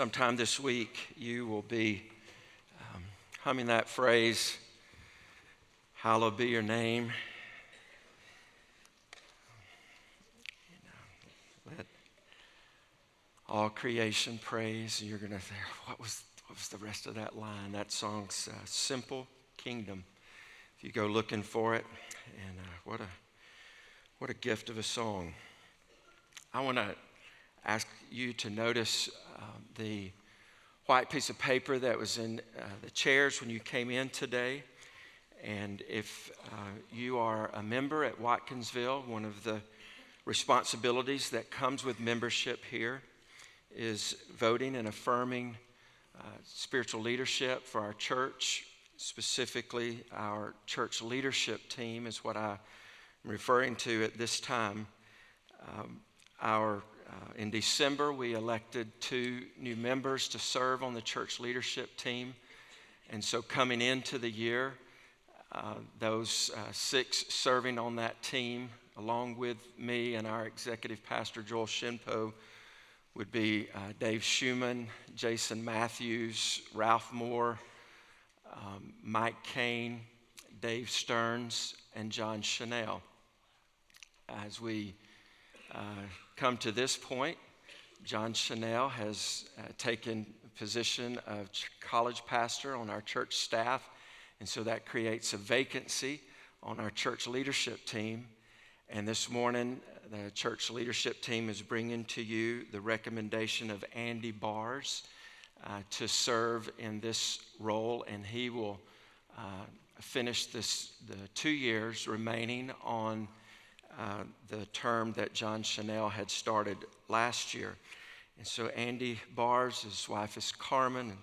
sometime this week you will be um, humming that phrase, Hallowed be your name. let all creation praise. You're going to say, what was, what was the rest of that line? That song's uh, Simple Kingdom. If you go looking for it, and uh, what, a, what a gift of a song. I want to ask you to notice the white piece of paper that was in uh, the chairs when you came in today. And if uh, you are a member at Watkinsville, one of the responsibilities that comes with membership here is voting and affirming uh, spiritual leadership for our church. Specifically, our church leadership team is what I'm referring to at this time. Um, our in December, we elected two new members to serve on the church leadership team. And so, coming into the year, uh, those uh, six serving on that team, along with me and our executive pastor, Joel Shinpo, would be uh, Dave Schumann, Jason Matthews, Ralph Moore, um, Mike Kane, Dave Stearns, and John Chanel. As we uh, come to this point, John Chanel has uh, taken position of college pastor on our church staff, and so that creates a vacancy on our church leadership team. And this morning, the church leadership team is bringing to you the recommendation of Andy Bars uh, to serve in this role, and he will uh, finish this the two years remaining on uh, the term that John Chanel had started last year. And so Andy Bars, his wife is Carmen, and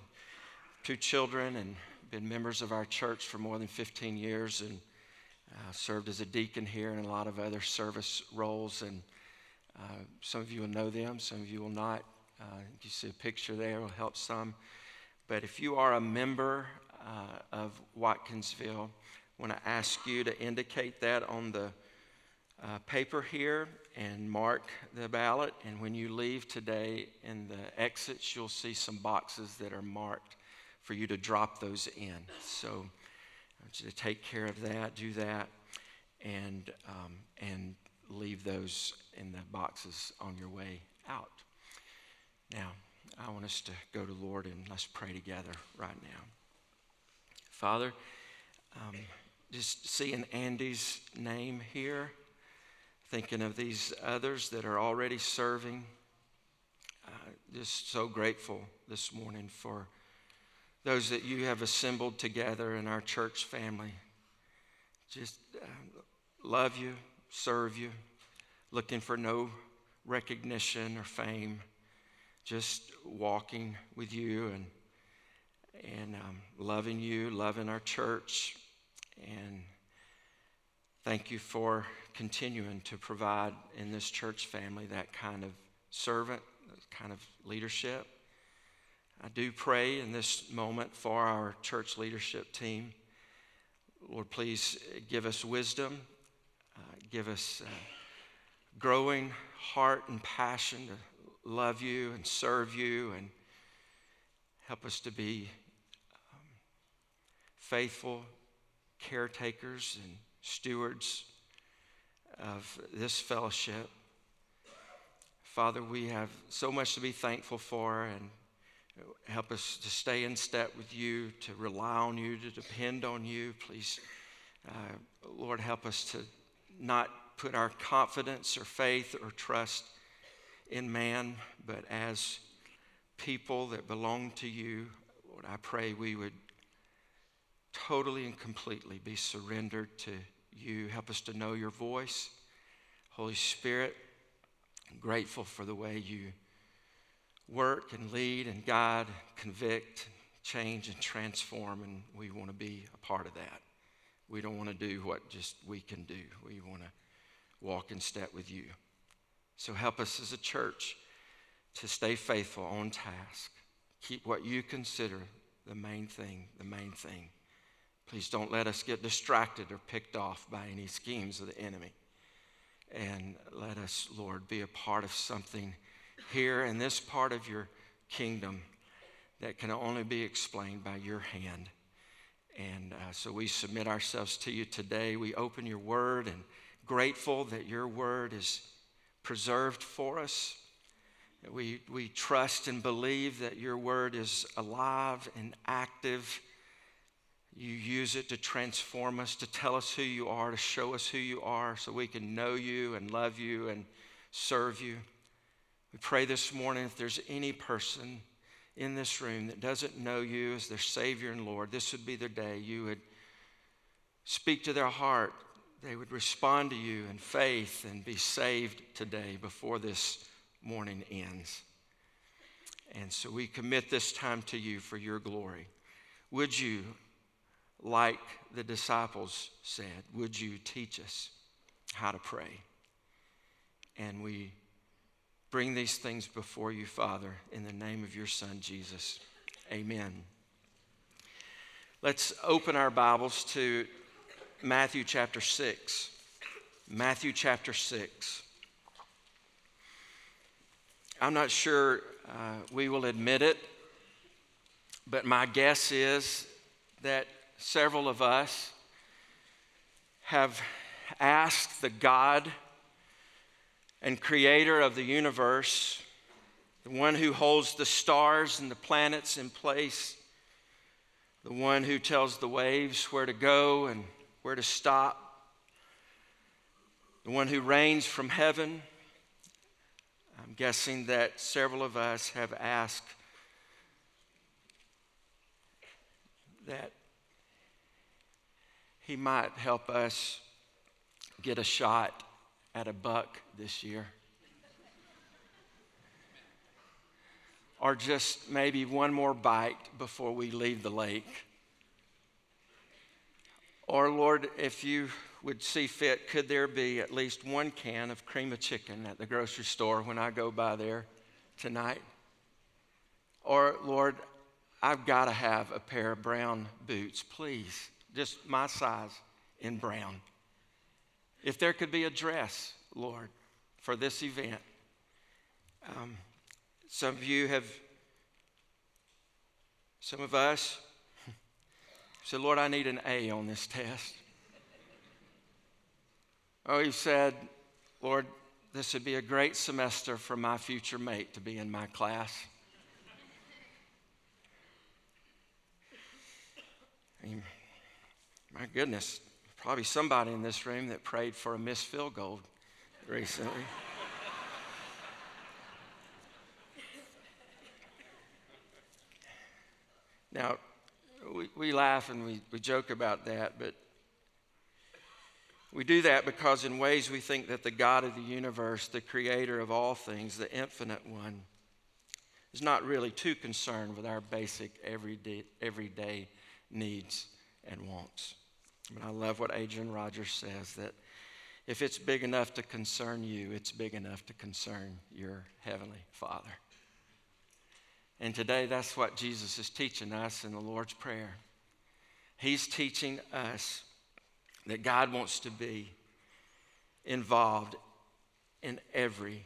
two children, and been members of our church for more than 15 years, and uh, served as a deacon here and a lot of other service roles. And uh, some of you will know them, some of you will not. Uh, you see a picture there will help some. But if you are a member uh, of Watkinsville, I want to ask you to indicate that on the uh, paper here and mark the ballot. And when you leave today in the exits, you'll see some boxes that are marked for you to drop those in. So I want you to take care of that, do that, and, um, and leave those in the boxes on your way out. Now, I want us to go to Lord and let's pray together right now. Father, um, just seeing Andy's name here thinking of these others that are already serving. Uh, just so grateful this morning for those that you have assembled together in our church family. Just uh, love you, serve you, looking for no recognition or fame, just walking with you and and um, loving you, loving our church, and thank you for continuing to provide in this church family that kind of servant, that kind of leadership. I do pray in this moment for our church leadership team. Lord, please give us wisdom, uh, give us uh, growing heart and passion to love you and serve you, and help us to be um, faithful caretakers and stewards of this fellowship. Father, we have so much to be thankful for, and help us to stay in step with you, to rely on you, to depend on you. Please, uh, Lord, help us to not put our confidence or faith or trust in man, but as people that belong to you, Lord, I pray we would totally and completely be surrendered to you. Help us to know your voice. Holy Spirit, I'm grateful for the way you work and lead and guide, convict, change, and transform, and we want to be a part of that. We don't want to do what just we can do. We want to walk in step with you. So help us as a church to stay faithful on task. Keep what you consider the main thing, the main thing. Please don't let us get distracted or picked off by any schemes of the enemy. And let us, Lord, be a part of something here in this part of your kingdom that can only be explained by your hand. And uh, so we submit ourselves to you today. We open your word and grateful that your word is preserved for us. We, we trust and believe that your word is alive and active. You use it to transform us, to tell us who you are, to show us who you are, so we can know you and love you and serve you. We pray this morning if there's any person in this room that doesn't know you as their Savior and Lord, this would be the day. You would speak to their heart. They would respond to you in faith and be saved today before this morning ends. And so we commit this time to you for your glory. Would you, like the disciples said, would you teach us how to pray? And we bring these things before you, Father, in the name of your Son, Jesus. Amen. Let's open our Bibles to Matthew chapter 6. Matthew chapter 6. I'm not sure uh, we will admit it, but my guess is that several of us have asked the God and creator of the universe, the one who holds the stars and the planets in place, the one who tells the waves where to go and where to stop, the one who reigns from heaven. I'm guessing that several of us have asked that he might help us get a shot at a buck this year. or just maybe one more bite before we leave the lake. Or, Lord, if you would see fit, could there be at least one can of cream of chicken at the grocery store when I go by there tonight? Or, Lord, I've got to have a pair of brown boots, please, just my size in brown. If there could be a dress, Lord, for this event. Um, some of you have, some of us said, Lord, I need an A on this test. Oh, you said, Lord, this would be a great semester for my future mate to be in my class. I mean, my goodness, probably somebody in this room that prayed for a missed field goal recently. now, we, we laugh and we, we joke about that, but we do that because, in ways, we think that the God of the universe, the creator of all things, the infinite one, is not really too concerned with our basic everyday, everyday needs and wants. But I love what Adrian Rogers says that if it's big enough to concern you, it's big enough to concern your Heavenly Father. And today, that's what Jesus is teaching us in the Lord's Prayer. He's teaching us that God wants to be involved in every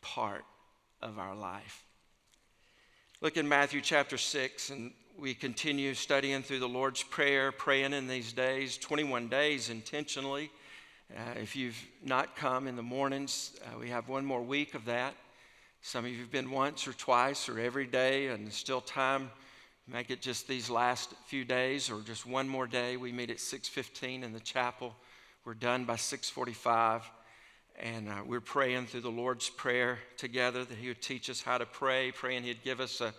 part of our life. Look in Matthew chapter 6, and we continue studying through the Lord's Prayer, praying in these days, 21 days intentionally. Uh, if you've not come in the mornings, uh, we have one more week of that. Some of you have been once or twice or every day, and still time. Make it just these last few days, or just one more day. We meet at 6:15 in the chapel. We're done by 6:45, and uh, we're praying through the Lord's prayer together that He would teach us how to pray, praying He'd give us a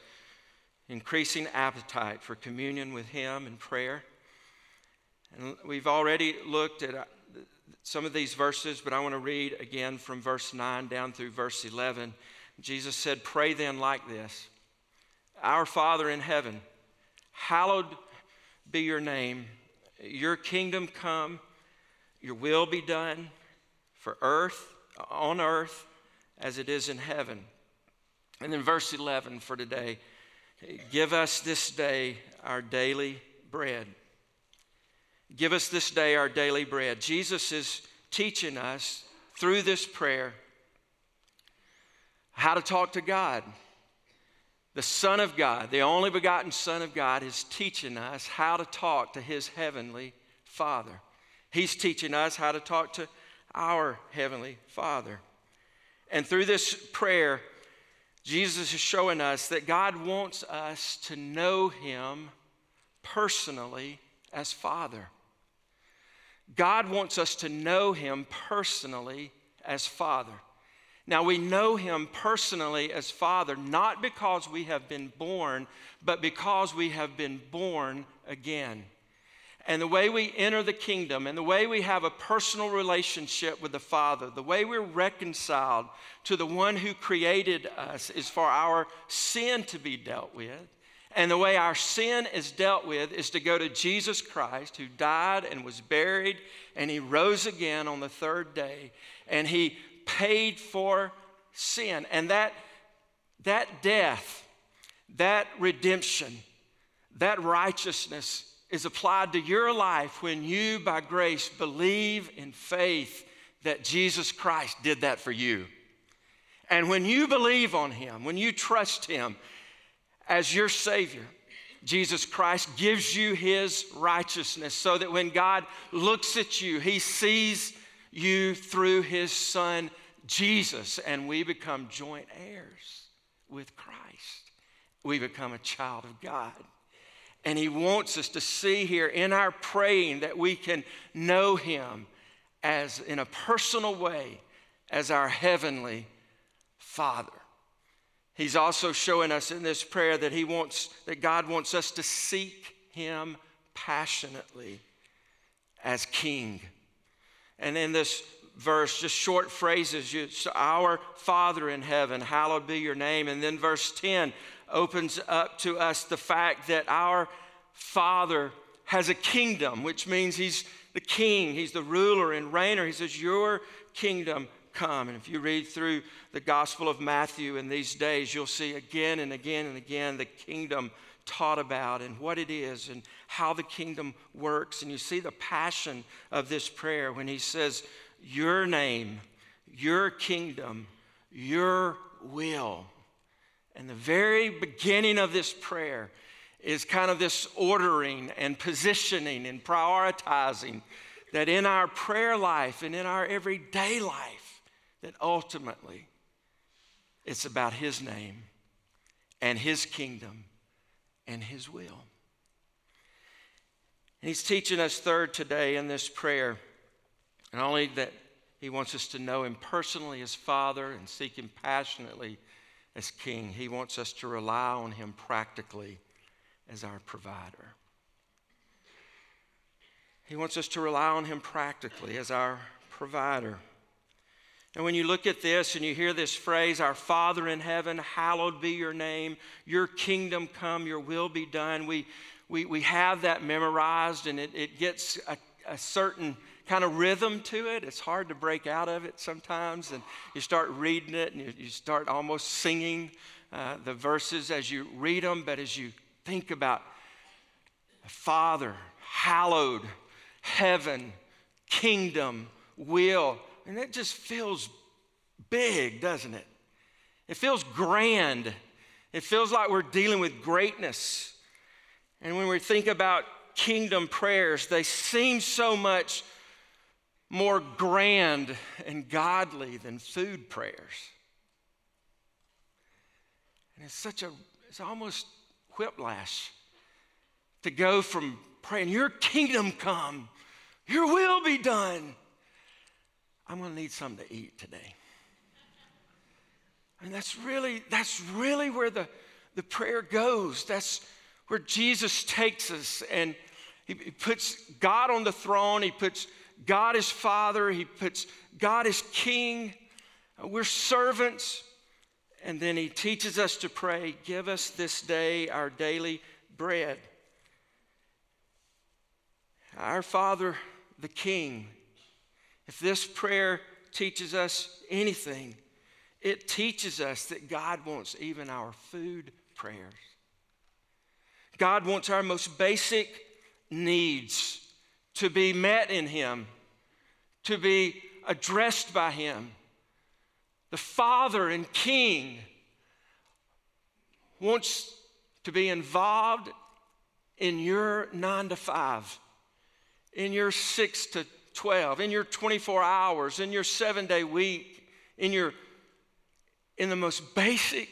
increasing appetite for communion with Him and prayer. And we've already looked at uh, some of these verses, but I want to read again from verse 9 down through verse 11. Jesus said, Pray then like this Our Father in heaven, hallowed be your name. Your kingdom come, your will be done for earth, on earth, as it is in heaven. And then verse 11 for today Give us this day our daily bread. Give us this day our daily bread. Jesus is teaching us through this prayer how to talk to God. the Son of God, the only begotten Son of God, is teaching us how to talk to his heavenly Father. He's teaching us how to talk to our heavenly Father. And through this prayer, Jesus is showing us that God wants us to know him personally as Father. God wants us to know him personally as Father. Now, we know him personally as Father, not because we have been born, but because we have been born again. And the way we enter the kingdom and the way we have a personal relationship with the Father, the way we're reconciled to the one who created us is for our sin to be dealt with. And the way our sin is dealt with is to go to Jesus Christ, who died and was buried, and he rose again on the third day, and he paid for sin. And that, that death, that redemption, that righteousness is applied to your life when you, by grace, believe in faith that Jesus Christ did that for you. And when you believe on Him, when you trust Him as your Savior, Jesus Christ gives you His righteousness so that when God looks at you, He sees you through His Son, Jesus, and we become joint heirs with Christ. We become a child of God. And He wants us to see here in our praying that we can know Him as, in a personal way, as our heavenly Father. He's also showing us in this prayer that He wants, that God wants us to seek Him passionately as King. And in this verse, just short phrases, you, our Father in heaven, hallowed be your name. And then verse 10, opens up to us the fact that our Father has a kingdom, which means He's the king, He's the ruler and reigner. He says, Your kingdom come. And if you read through the Gospel of Matthew in these days, you'll see again and again and again the kingdom taught about and what it is and how the kingdom works. And you see the passion of this prayer when He says, Your name, your kingdom, your will. And the very beginning of this prayer is kind of this ordering and positioning and prioritizing that in our prayer life and in our everyday life, that ultimately it's about His name and His kingdom and His will. And He's teaching us, third, today in this prayer, not only that He wants us to know Him personally as Father and seek Him passionately as King. He wants us to rely on Him practically as our provider. He wants us to rely on Him practically as our provider. And when you look at this and you hear this phrase, Our Father in heaven, hallowed be your name, your kingdom come, your will be done, we, we, we have that memorized and it, it gets a, a certain kind of rhythm to it. It's hard to break out of it sometimes. And you start reading it and you, you start almost singing uh, the verses as you read them. But as you think about Father, hallowed, heaven, kingdom, will, and it just feels big, doesn't it? It feels grand. It feels like we're dealing with greatness. And when we think about kingdom prayers, they seem so much more grand and godly than food prayers. And it's such a, it's almost whiplash to go from praying, Your kingdom come, Your will be done. I'm going to need something to eat today. And that's really, that's really where the, the prayer goes. That's where Jesus takes us and he, he puts God on the throne. He puts God is Father, He puts God is King. We're servants. And then He teaches us to pray, Give us this day our daily bread. Our Father, the King, if this prayer teaches us anything, it teaches us that God wants even our food prayers. God wants our most basic needs to be met in Him, to be addressed by Him. The Father and King wants to be involved in your nine to five, in your six to 12, in your 24 hours, in your seven day week, in your in the most basic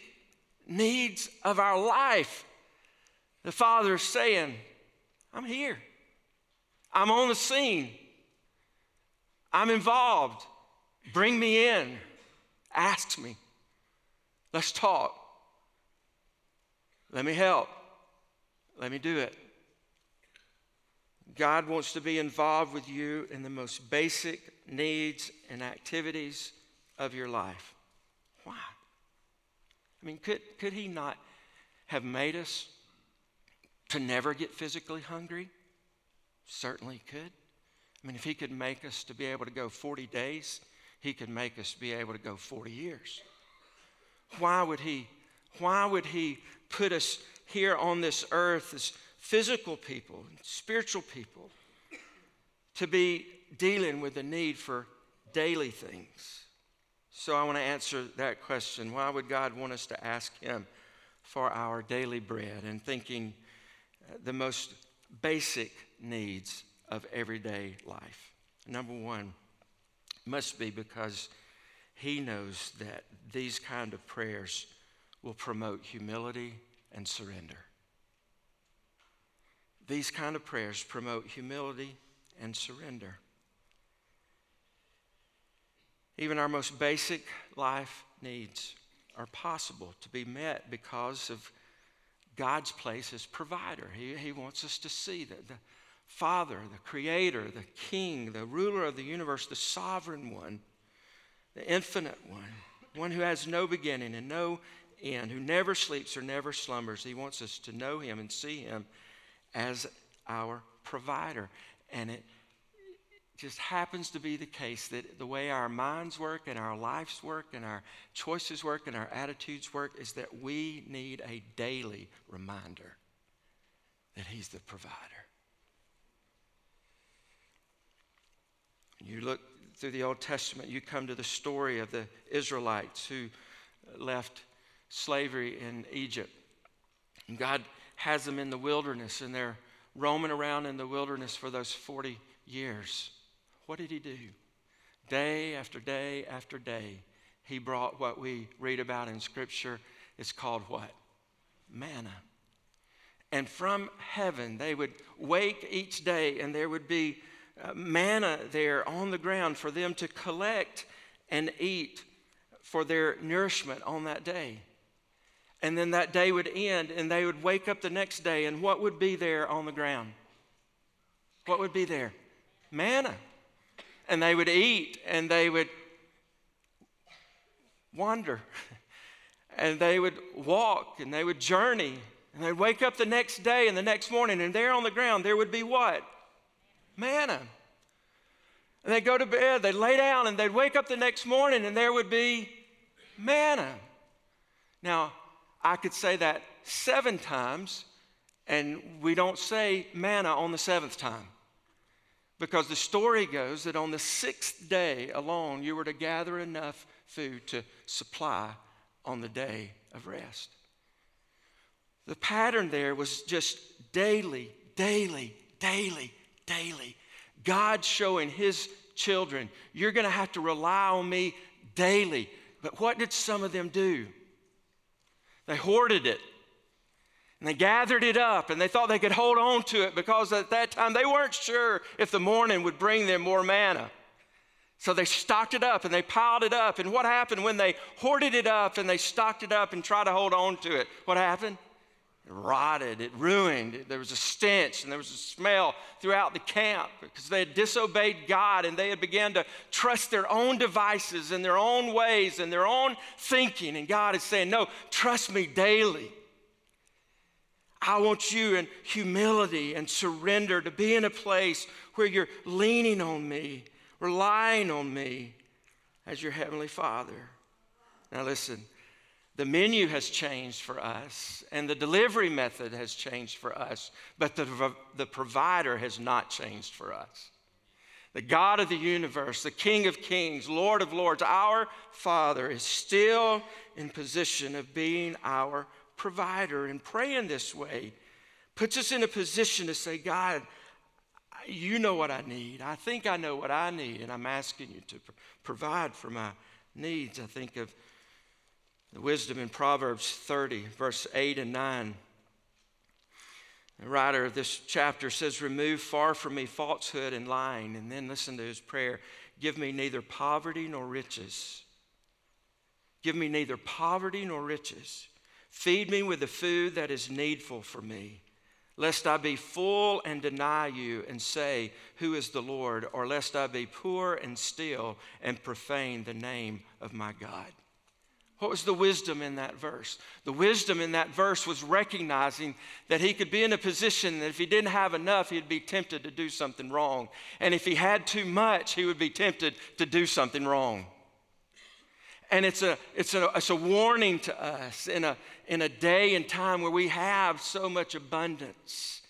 needs of our life. The Father is saying, I'm here. I'm on the scene. I'm involved. Bring me in. Ask me. Let's talk. Let me help. Let me do it. God wants to be involved with you in the most basic needs and activities of your life. Why? I mean, could, could He not have made us to never get physically hungry? Certainly could. I mean, if He could make us to be able to go 40 days, He could make us be able to go 40 years. Why would He, why would He put us here on this earth as physical people, spiritual people, to be dealing with the need for daily things? So I want to answer that question. Why would God want us to ask Him for our daily bread and thinking the most basic needs of everyday life? Number one must be because He knows that these kind of prayers will promote humility and surrender. These kind of prayers promote humility and surrender. Even our most basic life needs are possible to be met because of God's place as provider. He, he wants us to see that the Father, the Creator, the King, the ruler of the universe, the sovereign one, the infinite one, one who has no beginning and no end, who never sleeps or never slumbers. He wants us to know Him and see Him as our provider. And it just happens to be the case that the way our minds work and our lives work and our choices work and our attitudes work is that we need a daily reminder that He's the provider. You look through the Old Testament, you come to the story of the Israelites who left slavery in Egypt. And God has them in the wilderness, and they're roaming around in the wilderness for those 40 years. What did he do? Day after day after day, he brought what we read about in Scripture. It's called what? Manna. And from heaven, they would wake each day, and there would be uh, manna there on the ground for them to collect and eat for their nourishment on that day. And then that day would end, and they would wake up the next day, and what would be there on the ground? What would be there? Manna and they would eat and they would wander and they would walk and they would journey and they'd wake up the next day and the next morning and there on the ground there would be what? Manna. And they'd go to bed, they'd lay down and they'd wake up the next morning and there would be manna. Now, I could say that seven times and we don't say manna on the seventh time. Because the story goes that on the sixth day alone, you were to gather enough food to supply on the day of rest. The pattern there was just daily, daily, daily, daily. God showing his children, you're going to have to rely on me daily. But what did some of them do? They hoarded it. And they gathered it up and they thought they could hold on to it because at that time they weren't sure if the morning would bring them more manna. So they stocked it up and they piled it up. And what happened when they hoarded it up and they stocked it up and tried to hold on to it? What happened? It rotted, it ruined. There was a stench and there was a smell throughout the camp because they had disobeyed God and they had begun to trust their own devices and their own ways and their own thinking. And God is saying, No, trust me daily. I want you in humility and surrender to be in a place where you're leaning on me, relying on me as your Heavenly Father. Now, listen, the menu has changed for us, and the delivery method has changed for us, but the, the provider has not changed for us. The God of the universe, the King of kings, Lord of lords, our Father is still in position of being our provider. And praying this way puts us in a position to say, God, you know what I need. I think I know what I need, and I'm asking you to provide for my needs. I think of the wisdom in Proverbs 30, verse 8 and 9. The writer of this chapter says, Remove far from me falsehood and lying. And then listen to his prayer Give me neither poverty nor riches. Give me neither poverty nor riches. Feed me with the food that is needful for me, lest I be full and deny you and say, Who is the Lord? Or lest I be poor and steal and profane the name of my God. What was the wisdom in that verse? The wisdom in that verse was recognizing that he could be in a position that if he didn't have enough, he'd be tempted to do something wrong. And if he had too much, he would be tempted to do something wrong. And it's a, it's a, it's a warning to us in a, in a day and time where we have so much abundance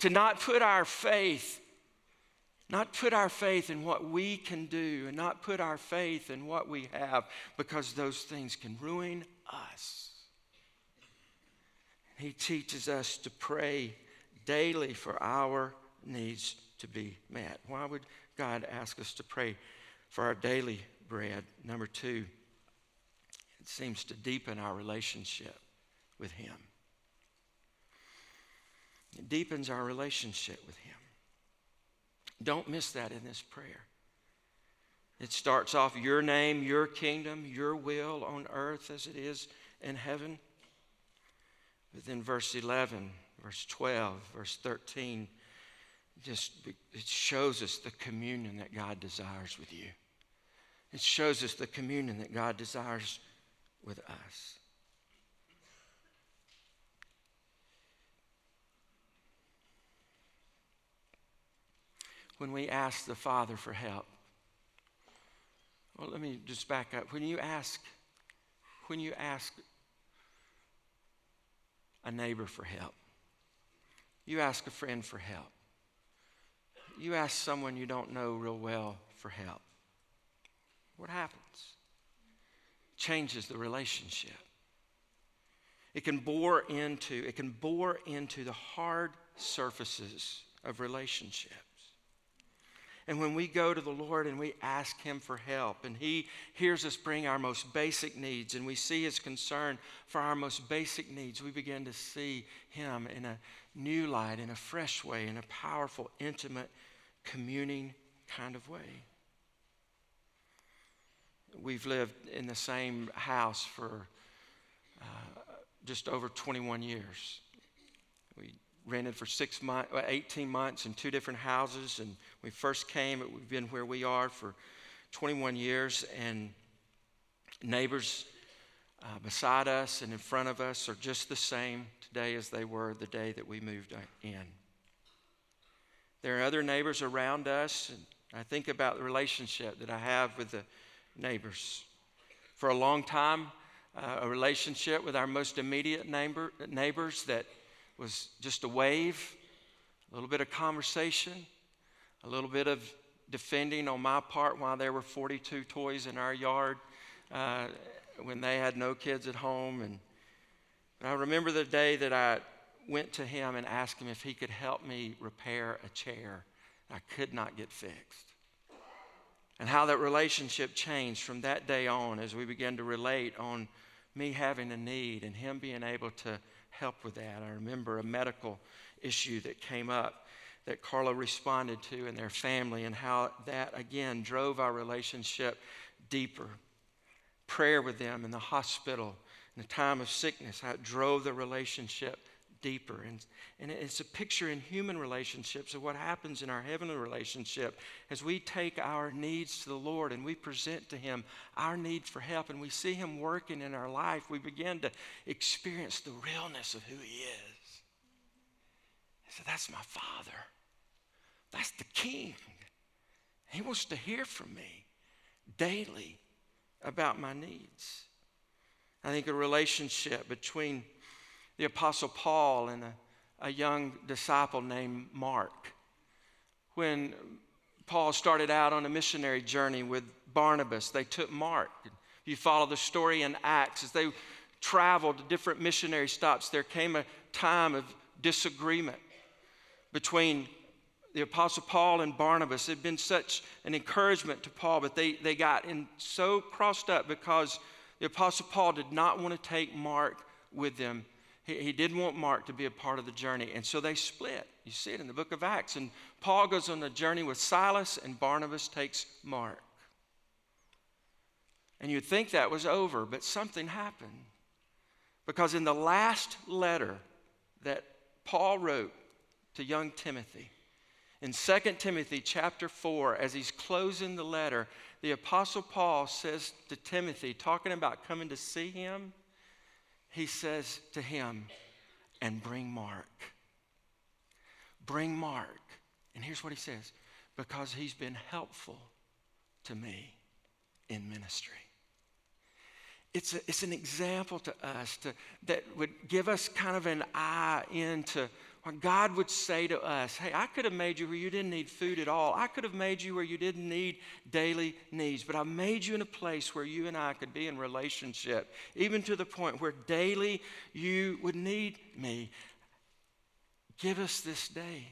to not put our faith not put our faith in what we can do and not put our faith in what we have because those things can ruin us. He teaches us to pray daily for our needs to be met. Why would God ask us to pray for our daily bread? Number two, it seems to deepen our relationship with Him. It deepens our relationship with Him. Don't miss that in this prayer. It starts off your name, your kingdom, your will on earth as it is in heaven. But then verse 11, verse 12, verse 13, just it shows us the communion that God desires with you. It shows us the communion that God desires with us. when we ask the Father for help. Well, let me just back up. When you ask, when you ask a neighbor for help, you ask a friend for help, you ask someone you don't know real well for help, what happens? Changes the relationship. It can bore into, it can bore into the hard surfaces of relationships. And when we go to the Lord and we ask Him for help, and He hears us bring our most basic needs, and we see His concern for our most basic needs, we begin to see Him in a new light, in a fresh way, in a powerful, intimate, communing kind of way. We've lived in the same house for uh, just over 21 years. We rented for six months, 18 months in two different houses. And we first came, we've been where we are for 21 years. And neighbors uh, beside us and in front of us are just the same today as they were the day that we moved in. There are other neighbors around us, and I think about the relationship that I have with the neighbors. For a long time, uh, a relationship with our most immediate neighbor, neighbors that was just a wave, a little bit of conversation, a little bit of defending on my part while there were 42 toys in our yard uh, when they had no kids at home. And I remember the day that I went to him and asked him if he could help me repair a chair I could not get fixed. And how that relationship changed from that day on as we began to relate on me having a need and him being able to help with that. I remember a medical issue that came up that Carla responded to in their family and how that again drove our relationship deeper. Prayer with them in the hospital in the time of sickness, how it drove the relationship deeper. And, and it's a picture in human relationships of what happens in our heavenly relationship as we take our needs to the Lord and we present to Him our need for help and we see Him working in our life. We begin to experience the realness of who He is. So that's my Father. That's the King. He wants to hear from me daily about my needs. I think a relationship between the Apostle Paul and a, a young disciple named Mark. When Paul started out on a missionary journey with Barnabas, they took Mark. You follow the story in Acts as they traveled to different missionary stops, there came a time of disagreement between the Apostle Paul and Barnabas. It had been such an encouragement to Paul, but they, they got in so crossed up because the Apostle Paul did not want to take Mark with them. He, he didn't want Mark to be a part of the journey. And so they split. You see it in the book of Acts. And Paul goes on the journey with Silas, and Barnabas takes Mark. And you'd think that was over, but something happened. Because in the last letter that Paul wrote to young Timothy, in 2 Timothy chapter 4, as he's closing the letter, the Apostle Paul says to Timothy, talking about coming to see him, he says to him, and bring Mark. Bring Mark. And here's what he says because he's been helpful to me in ministry. It's, a, it's an example to us to, that would give us kind of an eye into God would say to us Hey, I could have made you where you didn't need food at all. I could have made you where you didn't need daily needs, but I made you in a place where you and I could be in relationship, even to the point where daily you would need me. Give us this day.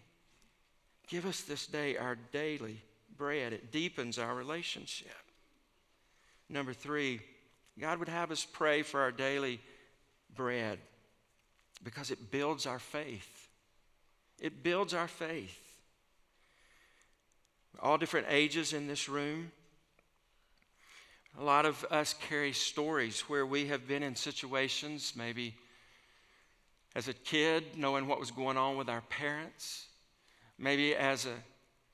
Give us this day our daily bread. It deepens our relationship. Number three, God would have us pray for our daily bread because it builds our faith. It builds our faith. All different ages in this room. A lot of us carry stories where we have been in situations, maybe as a kid, knowing what was going on with our parents, maybe as a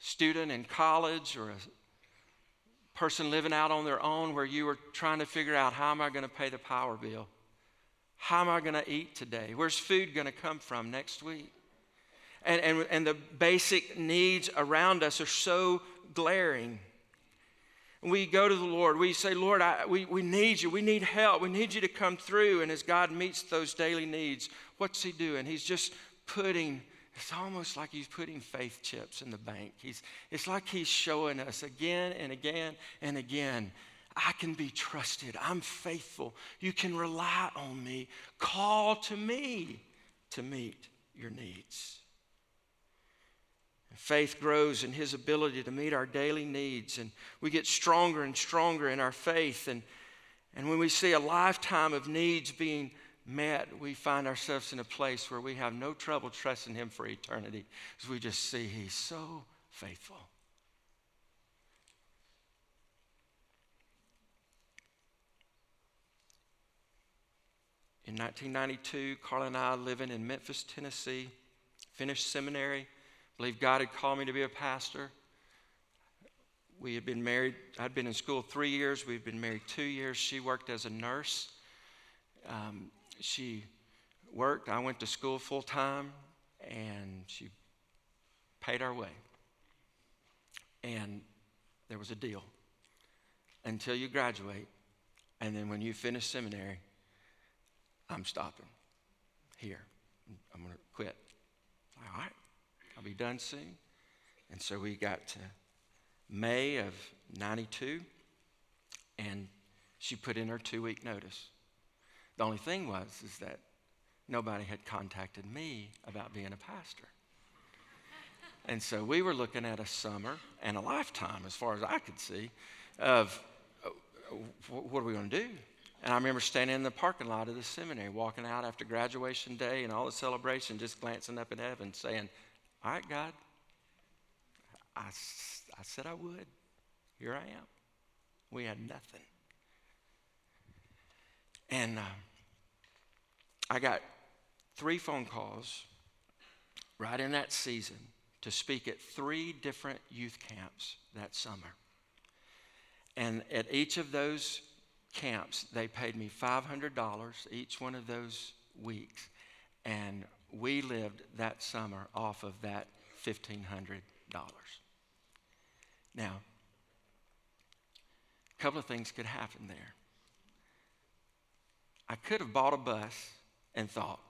student in college or a person living out on their own where you were trying to figure out how am I going to pay the power bill? How am I going to eat today? Where's food going to come from next week? And, and, and the basic needs around us are so glaring. We go to the Lord, we say, Lord, I, we, we need you. We need help. We need you to come through. And as God meets those daily needs, what's He doing? He's just putting it's almost like he's putting faith chips in the bank. He's, it's like he's showing us again and again and again I can be trusted. I'm faithful. You can rely on me. Call to me to meet your needs. Faith grows in his ability to meet our daily needs, and we get stronger and stronger in our faith. And, and when we see a lifetime of needs being met, we find ourselves in a place where we have no trouble trusting Him for eternity as we just see He's so faithful. In 1992, Carla and I living in Memphis, Tennessee, finished seminary, believed God had called me to be a pastor. We had been married, I'd been in school three years, we'd been married two years. She worked as a nurse. Um, she worked. I went to school full time, and she paid our way. And there was a deal until you graduate, and then when you finish seminary, I'm stopping here. I'm going to quit. All right, I'll be done soon. And so we got to May of 92, and she put in her two week notice. The only thing was is that nobody had contacted me about being a pastor. And so we were looking at a summer and a lifetime, as far as I could see, of uh, what are we going to do? And I remember standing in the parking lot of the seminary, walking out after graduation day and all the celebration, just glancing up at heaven, saying, All right, God, I, I said I would. Here I am. We had nothing. And uh, I got three phone calls right in that season to speak at three different youth camps that summer. And at each of those camps, they paid me $500 each one of those weeks. And we lived that summer off of that $1,500. Now, a couple of things could happen there. I could have bought a bus and thought,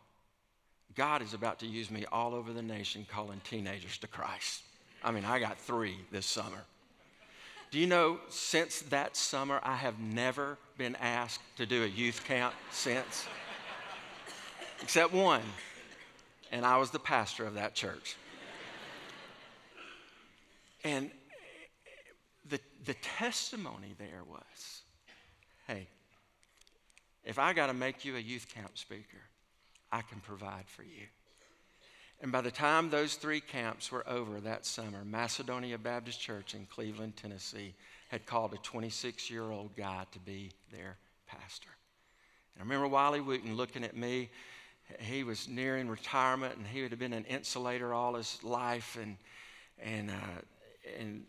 God is about to use me all over the nation calling teenagers to Christ. I mean, I got three this summer. Do you know, since that summer, I have never been asked to do a youth camp since? Except one, and I was the pastor of that church. And the, the testimony there was hey, if I got to make you a youth camp speaker, I can provide for you. And by the time those three camps were over that summer, Macedonia Baptist Church in Cleveland, Tennessee, had called a 26 year old guy to be their pastor. And I remember Wiley Wooten looking at me. He was nearing retirement and he would have been an insulator all his life. And, and, uh, and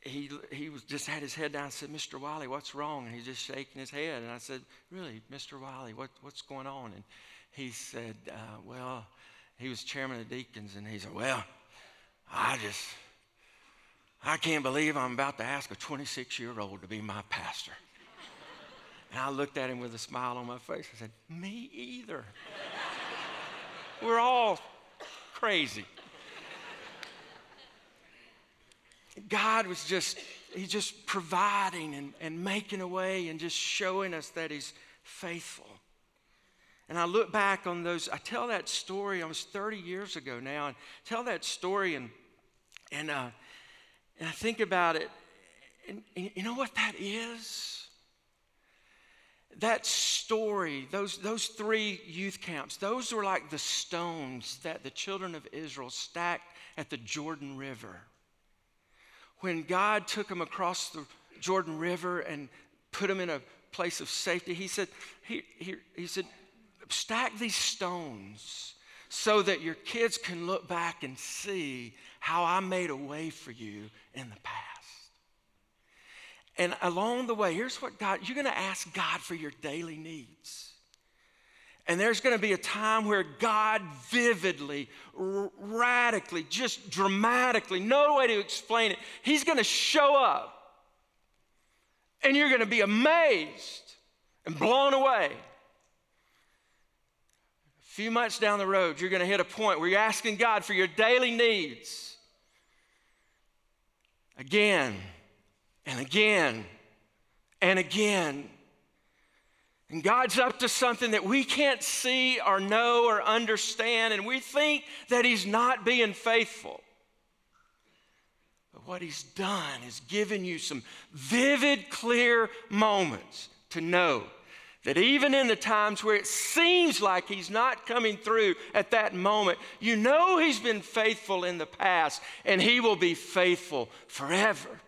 he, he was just had his head down and said, Mr. Wiley, what's wrong? And he's just shaking his head. And I said, Really, Mr. Wiley, what, what's going on? And he said, uh, Well, he was chairman of deacons, and he said, Well, I just, I can't believe I'm about to ask a 26 year old to be my pastor. And I looked at him with a smile on my face. I said, Me either. We're all crazy. God was just, He's just providing and, and making a way and just showing us that He's faithful. And I look back on those, I tell that story, I was 30 years ago now, and tell that story and, and, uh, and I think about it, and, and you know what that is? That story, those, those three youth camps, those were like the stones that the children of Israel stacked at the Jordan River. When God took them across the Jordan River and put them in a place of safety, He said, he, he, he said, stack these stones so that your kids can look back and see how I made a way for you in the past. And along the way, here's what God, you're going to ask God for your daily needs. And there's going to be a time where God vividly, r- radically, just dramatically, no way to explain it, He's going to show up. And you're going to be amazed and blown away A few months down the road, you're going to hit a point where you're asking God for your daily needs again and again and again. And God's up to something that we can't see or know or understand, and we think that He's not being faithful. But what He's done is given you some vivid, clear moments to know that even in the times where it seems like he's not coming through at that moment, you know he's been faithful in the past and he will be faithful forever.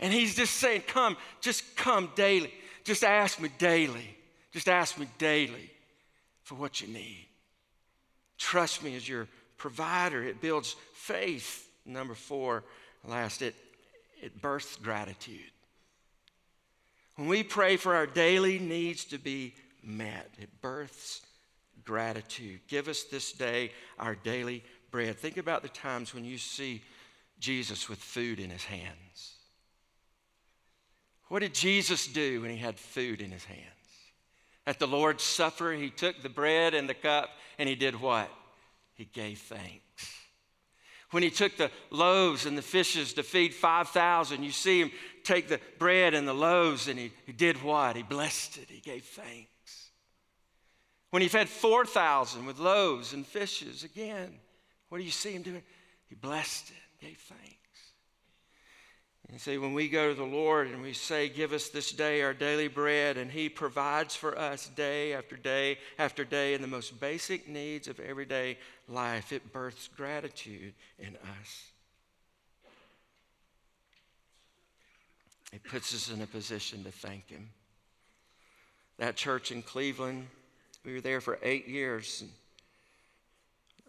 And he's just saying, Come, just come daily. Just ask me daily. Just ask me daily for what you need. Trust me as your provider. It builds faith. Number four, last, it, it births gratitude. When we pray for our daily needs to be met, it births gratitude. Give us this day our daily bread. Think about the times when you see Jesus with food in his hands. What did Jesus do when he had food in his hands? At the Lord's Supper, he took the bread and the cup and he did what? He gave thanks. When he took the loaves and the fishes to feed 5,000, you see him take the bread and the loaves and he, he did what? He blessed it, he gave thanks. When he fed 4,000 with loaves and fishes, again, what do you see him doing? He blessed it, gave thanks. And see, when we go to the Lord and we say, Give us this day our daily bread, and He provides for us day after day after day in the most basic needs of everyday life, it births gratitude in us. It puts us in a position to thank Him. That church in Cleveland, we were there for eight years.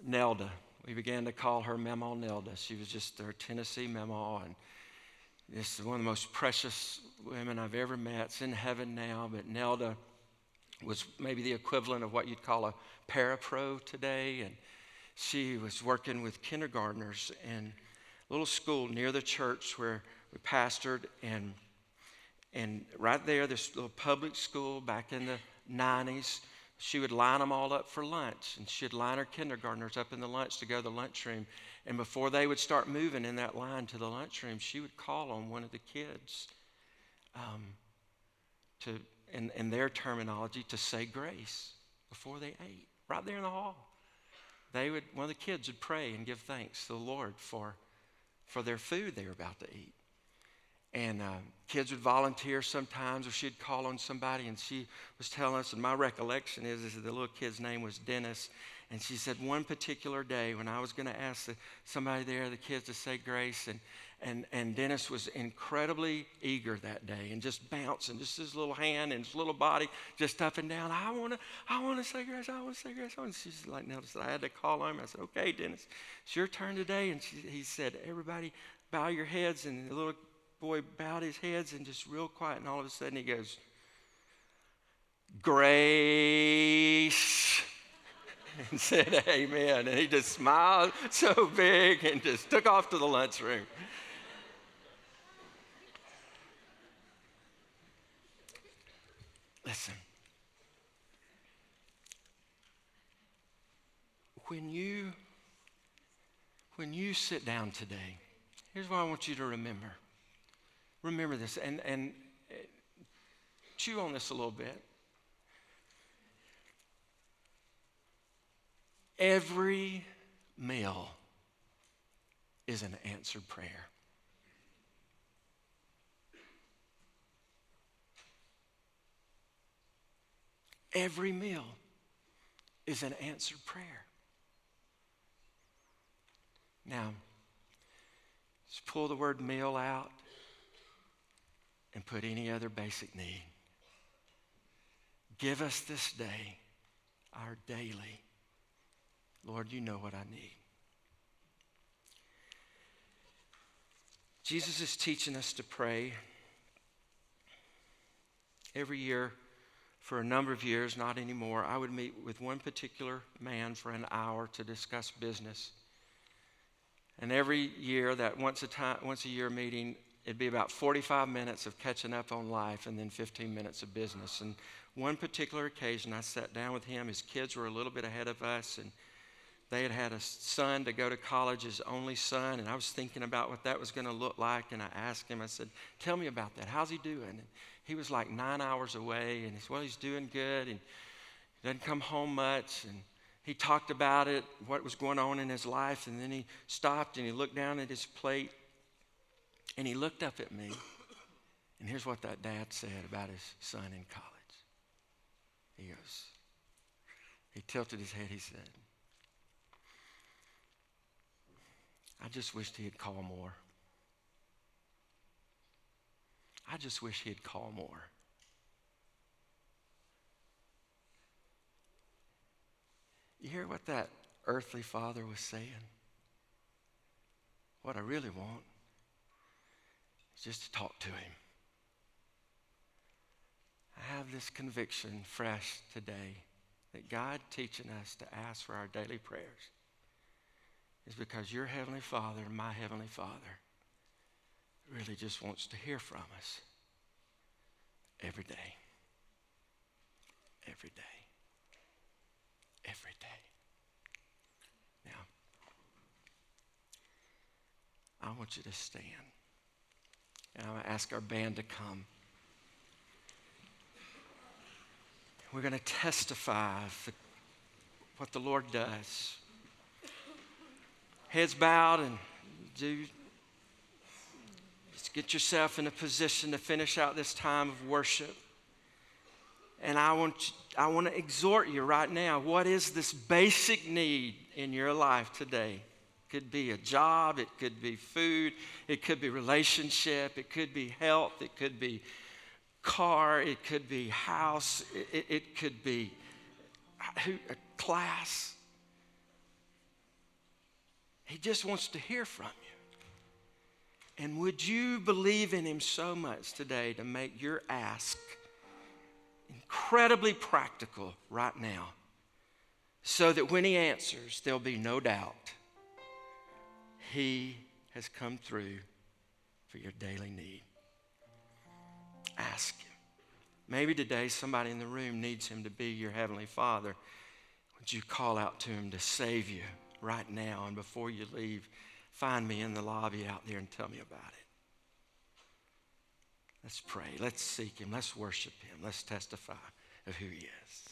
Nelda, we began to call her Memo Nelda. She was just our Tennessee Memo, and this is one of the most precious women I've ever met. It's in heaven now, but Nelda was maybe the equivalent of what you'd call a parapro today, and she was working with kindergartners in a little school near the church where we pastored, and and right there, this little public school back in the 90s, she would line them all up for lunch, and she'd line her kindergartners up in the lunch to go to the lunchroom. And before they would start moving in that line to the lunchroom, she would call on one of the kids um, to, in, in their terminology, to say grace before they ate, right there in the hall. They would, one of the kids would pray and give thanks to the Lord for, for their food they were about to eat. And uh, kids would volunteer sometimes, or she'd call on somebody, and she was telling us, and my recollection is, is that the little kid's name was Dennis, and she said, one particular day when I was going to ask the, somebody there, the kids, to say grace, and, and, and Dennis was incredibly eager that day and just bouncing, just his little hand and his little body just up and down. I want to I wanna say grace, I want to say grace. And she's like, no, I had to call him. I said, okay, Dennis, it's your turn today. And she, he said, everybody bow your heads. And the little boy bowed his heads and just real quiet. And all of a sudden he goes, grace and said amen. And he just smiled so big and just took off to the lunchroom. Listen. When you when you sit down today, here's what I want you to remember. Remember this and, and uh, chew on this a little bit. Every meal is an answered prayer. Every meal is an answered prayer. Now, just pull the word meal out and put any other basic need. Give us this day our daily Lord, you know what I need. Jesus is teaching us to pray every year for a number of years, not anymore. I would meet with one particular man for an hour to discuss business. And every year, that once a, time, once a year meeting, it'd be about 45 minutes of catching up on life and then 15 minutes of business. And one particular occasion, I sat down with him. His kids were a little bit ahead of us, and they had had a son to go to college, his only son, and I was thinking about what that was going to look like. And I asked him, I said, Tell me about that. How's he doing? And he was like nine hours away, and he said, Well, he's doing good, and he doesn't come home much. And he talked about it, what was going on in his life, and then he stopped and he looked down at his plate, and he looked up at me. And here's what that dad said about his son in college. He goes, he tilted his head, he said, I just wished he'd call more. I just wish he'd call more. You hear what that earthly father was saying? What I really want just to talk to him. I have this conviction fresh today that God teaching us to ask for our daily prayers is because your Heavenly Father my Heavenly Father really just wants to hear from us every day. Every day. Every day. Now, I want you to stand. And I'm going to ask our band to come. We're going to testify the, what the Lord does heads bowed and do just get yourself in a position to finish out this time of worship. And I want, I want to exhort you right now. What is this basic need in your life today? It could be a job, it could be food, it could be relationship, it could be health, it could be car, it could be house, it, it could be uh, a class. He just wants to hear from you. And would you believe in Him so much today to make your ask incredibly practical right now so that when He answers, there'll be no doubt He has come through for your daily need? Ask Him. Maybe today somebody in the room needs him to be your heavenly Father. Would you call out to him to save you right now? And before you leave, find me in the lobby out there and tell me about it. Let's pray. Let's seek him. Let's worship him. Let's testify of who he is.